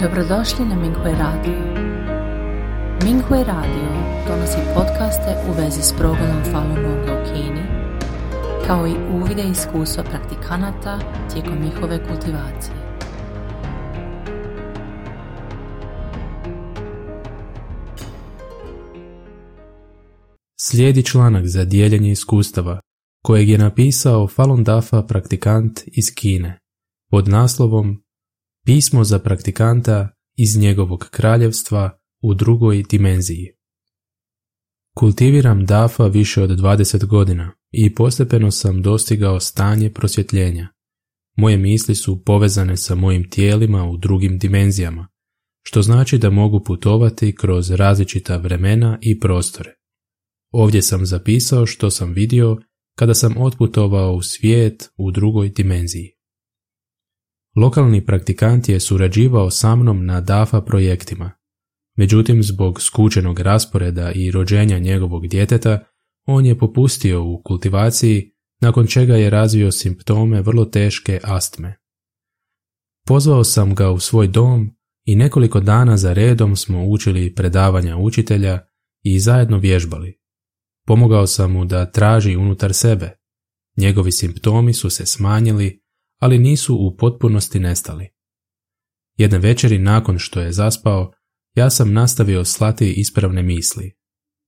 Dobrodošli na Minghui Radio. Minghui Radio donosi podcaste u vezi s progledom Falun Gonga u Kini, kao i uvide iskustva praktikanata tijekom njihove kultivacije. Slijedi članak za dijeljenje iskustava kojeg je napisao Falun Dafa praktikant iz Kine pod naslovom Pismo za praktikanta iz njegovog kraljevstva u drugoj dimenziji. Kultiviram Dafa više od 20 godina i postepeno sam dostigao stanje prosvjetljenja. Moje misli su povezane sa mojim tijelima u drugim dimenzijama, što znači da mogu putovati kroz različita vremena i prostore. Ovdje sam zapisao što sam vidio kada sam otputovao u svijet u drugoj dimenziji. Lokalni praktikant je surađivao sa mnom na DAFA projektima. Međutim, zbog skučenog rasporeda i rođenja njegovog djeteta, on je popustio u kultivaciji, nakon čega je razvio simptome vrlo teške astme. Pozvao sam ga u svoj dom i nekoliko dana za redom smo učili predavanja učitelja i zajedno vježbali. Pomogao sam mu da traži unutar sebe. Njegovi simptomi su se smanjili, ali nisu u potpunosti nestali. Jedne večeri nakon što je zaspao, ja sam nastavio slati ispravne misli.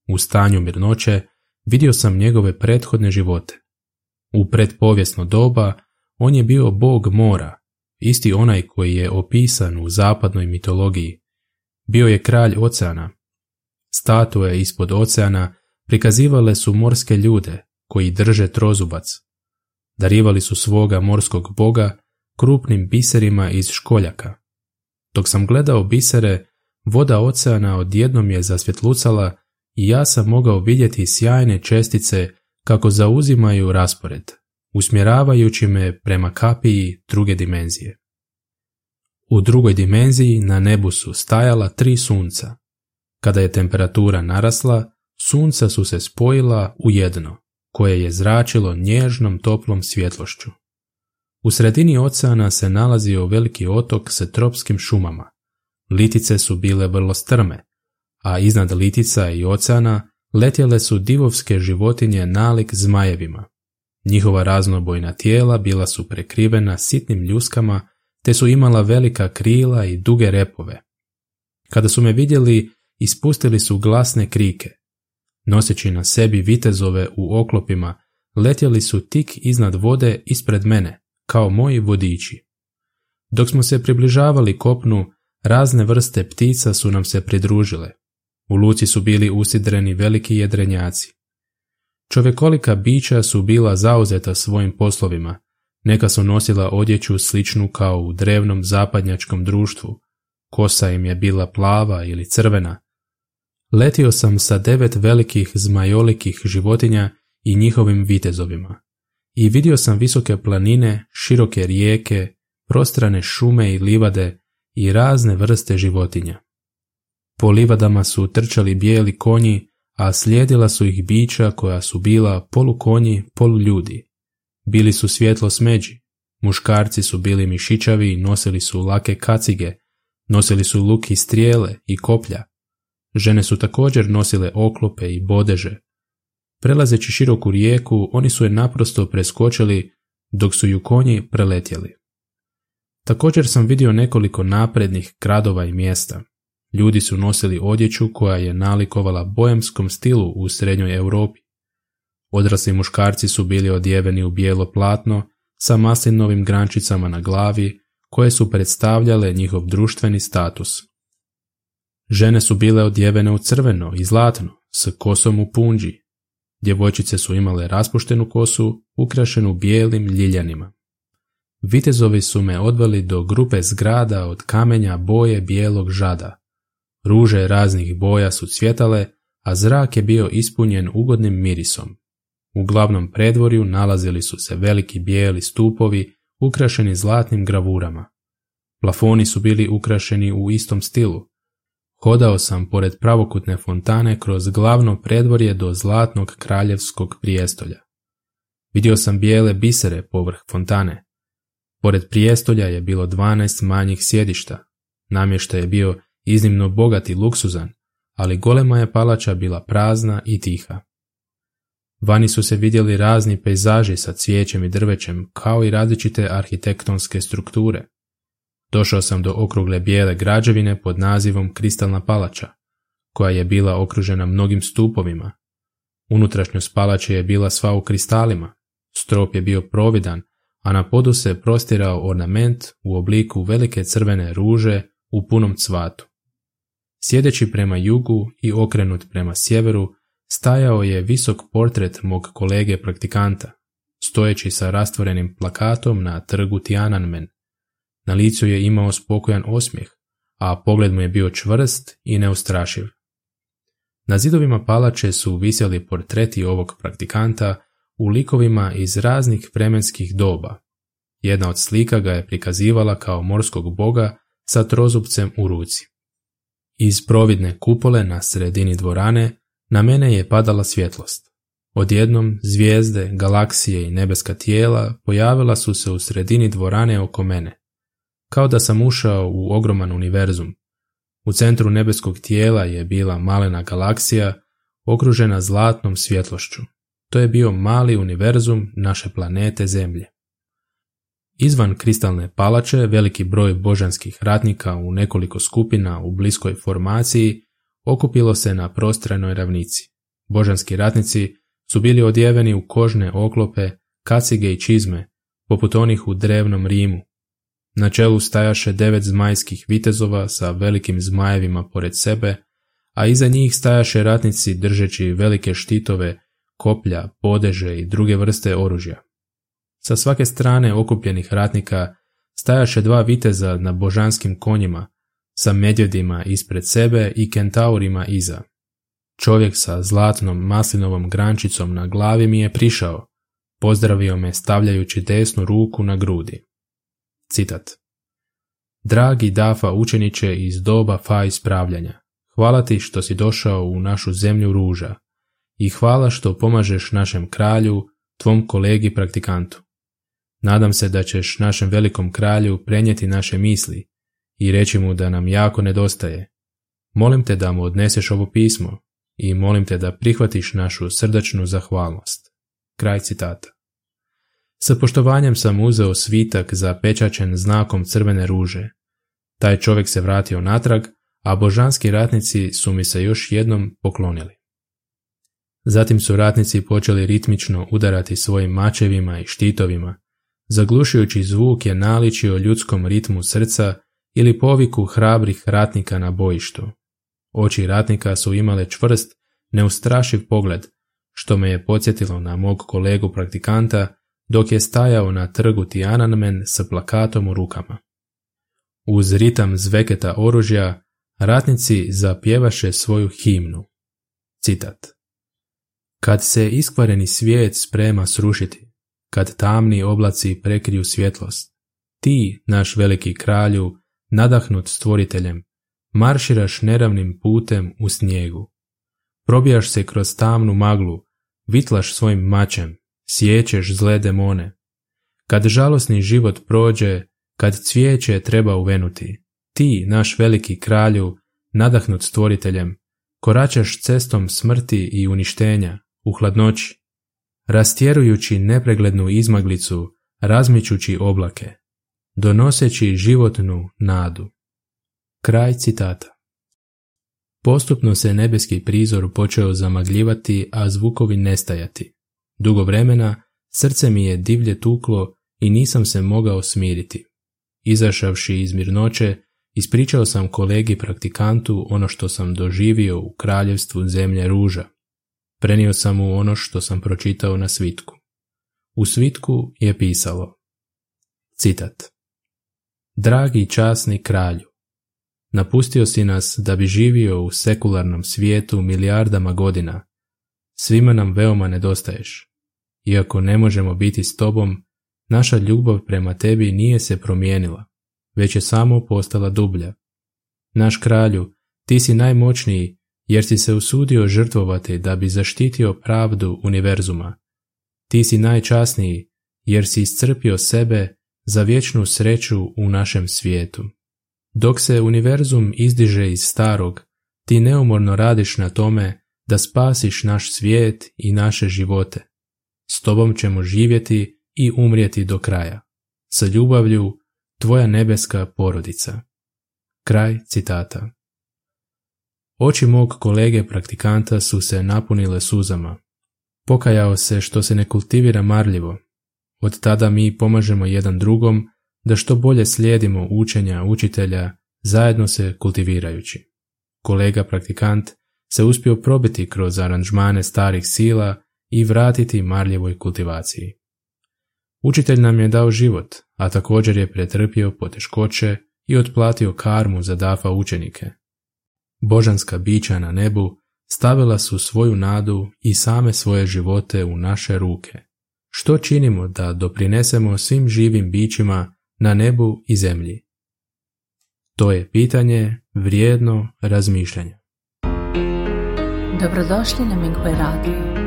U stanju mirnoće vidio sam njegove prethodne živote. U predpovijesno doba on je bio bog mora, isti onaj koji je opisan u zapadnoj mitologiji. Bio je kralj oceana. Statue ispod oceana prikazivale su morske ljude koji drže trozubac. Darivali su svoga morskog boga krupnim biserima iz školjaka. Dok sam gledao bisere, voda oceana odjednom je zasvjetlucala i ja sam mogao vidjeti sjajne čestice kako zauzimaju raspored, usmjeravajući me prema kapiji druge dimenzije. U drugoj dimenziji na nebu su stajala tri sunca. Kada je temperatura narasla, sunca su se spojila u jedno, koje je zračilo nježnom toplom svjetlošću. U sredini oceana se nalazio veliki otok sa tropskim šumama. Litice su bile vrlo strme, a iznad litica i oceana letjele su divovske životinje nalik zmajevima. Njihova raznobojna tijela bila su prekrivena sitnim ljuskama, te su imala velika krila i duge repove. Kada su me vidjeli, ispustili su glasne krike, Noseći na sebi vitezove u oklopima, letjeli su tik iznad vode ispred mene, kao moji vodiči. Dok smo se približavali kopnu, razne vrste ptica su nam se pridružile. U luci su bili usidreni veliki jedrenjaci. Čovjekolika bića su bila zauzeta svojim poslovima, neka su nosila odjeću sličnu kao u drevnom zapadnjačkom društvu, kosa im je bila plava ili crvena, Letio sam sa devet velikih zmajolikih životinja i njihovim vitezovima. I vidio sam visoke planine, široke rijeke, prostrane šume i livade i razne vrste životinja. Po livadama su trčali bijeli konji, a slijedila su ih bića koja su bila polu konji, polu ljudi. Bili su svjetlo smeđi, muškarci su bili mišićavi i nosili su lake kacige, nosili su luk i strijele i koplja, Žene su također nosile oklope i bodeže. Prelazeći široku rijeku, oni su je naprosto preskočili dok su ju konji preletjeli. Također sam vidio nekoliko naprednih gradova i mjesta. Ljudi su nosili odjeću koja je nalikovala bojemskom stilu u srednjoj Europi. Odrasli muškarci su bili odjeveni u bijelo platno sa maslinovim grančicama na glavi koje su predstavljale njihov društveni status. Žene su bile odjevene u crveno i zlatno, s kosom u punđi. Djevojčice su imale raspuštenu kosu, ukrašenu bijelim ljiljanima. Vitezovi su me odveli do grupe zgrada od kamenja boje bijelog žada. Ruže raznih boja su cvjetale, a zrak je bio ispunjen ugodnim mirisom. U glavnom predvorju nalazili su se veliki bijeli stupovi ukrašeni zlatnim gravurama. Plafoni su bili ukrašeni u istom stilu, Hodao sam pored pravokutne fontane kroz glavno predvorje do zlatnog kraljevskog prijestolja. Vidio sam bijele bisere povrh fontane. Pored prijestolja je bilo dvanaest manjih sjedišta. Namještaj je bio iznimno bogat i luksuzan, ali golema je palača bila prazna i tiha. Vani su se vidjeli razni pejzaži sa cvijećem i drvećem, kao i različite arhitektonske strukture. Došao sam do okrugle bijele građevine pod nazivom Kristalna palača, koja je bila okružena mnogim stupovima. Unutrašnjost palače je bila sva u kristalima, strop je bio providan, a na podu se prostirao ornament u obliku velike crvene ruže u punom cvatu. Sjedeći prema jugu i okrenut prema sjeveru, stajao je visok portret mog kolege praktikanta, stojeći sa rastvorenim plakatom na trgu Tiananmen. Na licu je imao spokojan osmijeh, a pogled mu je bio čvrst i neustrašiv. Na zidovima palače su visjeli portreti ovog praktikanta u likovima iz raznih vremenskih doba. Jedna od slika ga je prikazivala kao morskog boga sa trozupcem u ruci. Iz providne kupole na sredini dvorane na mene je padala svjetlost. Odjednom zvijezde, galaksije i nebeska tijela pojavila su se u sredini dvorane oko mene. Kao da sam ušao u ogroman univerzum. U centru nebeskog tijela je bila malena galaksija okružena zlatnom svjetlošću. To je bio mali univerzum naše planete Zemlje. Izvan kristalne palače veliki broj božanskih ratnika u nekoliko skupina u bliskoj formaciji okupilo se na prostranoj ravnici. Božanski ratnici su bili odjeveni u kožne oklope, kacige i čizme, poput onih u drevnom Rimu. Na čelu stajaše devet zmajskih vitezova sa velikim zmajevima pored sebe, a iza njih stajaše ratnici držeći velike štitove, koplja, podeže i druge vrste oružja. Sa svake strane okupljenih ratnika stajaše dva viteza na božanskim konjima, sa medvjedima ispred sebe i kentaurima iza. Čovjek sa zlatnom maslinovom grančicom na glavi mi je prišao, pozdravio me stavljajući desnu ruku na grudi. Citat. Dragi Dafa učeniče iz doba fa ispravljanja, hvala ti što si došao u našu zemlju ruža i hvala što pomažeš našem kralju, tvom kolegi praktikantu. Nadam se da ćeš našem velikom kralju prenijeti naše misli i reći mu da nam jako nedostaje. Molim te da mu odneseš ovo pismo i molim te da prihvatiš našu srdačnu zahvalnost. Kraj citata. Sa poštovanjem sam uzeo svitak zapečačen znakom crvene ruže. Taj čovjek se vratio natrag, a božanski ratnici su mi se još jednom poklonili. Zatim su ratnici počeli ritmično udarati svojim mačevima i štitovima, Zaglušujući zvuk je naličio ljudskom ritmu srca ili poviku hrabrih ratnika na bojištu. Oči ratnika su imale čvrst, neustrašiv pogled, što me je podsjetilo na mog kolegu praktikanta dok je stajao na trgu Tiananmen sa plakatom u rukama. Uz ritam zveketa oružja, ratnici zapjevaše svoju himnu. Citat. Kad se iskvareni svijet sprema srušiti, kad tamni oblaci prekriju svjetlost. Ti, naš veliki kralju, nadahnut stvoriteljem, marširaš neravnim putem u snijegu. Probijaš se kroz tamnu maglu, vitlaš svojim mačem, sjećeš zle demone. Kad žalosni život prođe, kad cvijeće treba uvenuti, ti, naš veliki kralju, nadahnut stvoriteljem, koračaš cestom smrti i uništenja, u hladnoći, rastjerujući nepreglednu izmaglicu, razmičući oblake, donoseći životnu nadu. Kraj citata. Postupno se nebeski prizor počeo zamagljivati, a zvukovi nestajati. Dugo vremena srce mi je divlje tuklo i nisam se mogao smiriti. Izašavši iz mirnoće, ispričao sam kolegi praktikantu ono što sam doživio u kraljevstvu zemlje ruža. Prenio sam mu ono što sam pročitao na svitku. U svitku je pisalo Citat Dragi časni kralju, napustio si nas da bi živio u sekularnom svijetu milijardama godina. Svima nam veoma nedostaješ. Iako ne možemo biti s tobom, naša ljubav prema tebi nije se promijenila, već je samo postala dublja. Naš kralju, ti si najmoćniji jer si se usudio žrtvovati da bi zaštitio pravdu univerzuma. Ti si najčasniji jer si iscrpio sebe za vječnu sreću u našem svijetu. Dok se univerzum izdiže iz starog, ti neumorno radiš na tome da spasiš naš svijet i naše živote. S tobom ćemo živjeti i umrijeti do kraja. Sa ljubavlju, tvoja nebeska porodica. Kraj citata. Oči mog kolege praktikanta su se napunile suzama. Pokajao se što se ne kultivira marljivo. Od tada mi pomažemo jedan drugom da što bolje slijedimo učenja učitelja zajedno se kultivirajući. Kolega praktikant se uspio probiti kroz aranžmane starih sila i vratiti marljevoj kultivaciji. Učitelj nam je dao život, a također je pretrpio poteškoće i otplatio karmu za dafa učenike. Božanska bića na nebu stavila su svoju nadu i same svoje živote u naše ruke. Što činimo da doprinesemo svim živim bićima na nebu i zemlji? To je pitanje vrijedno razmišljanja. Dobrodošli na Minghui Radio.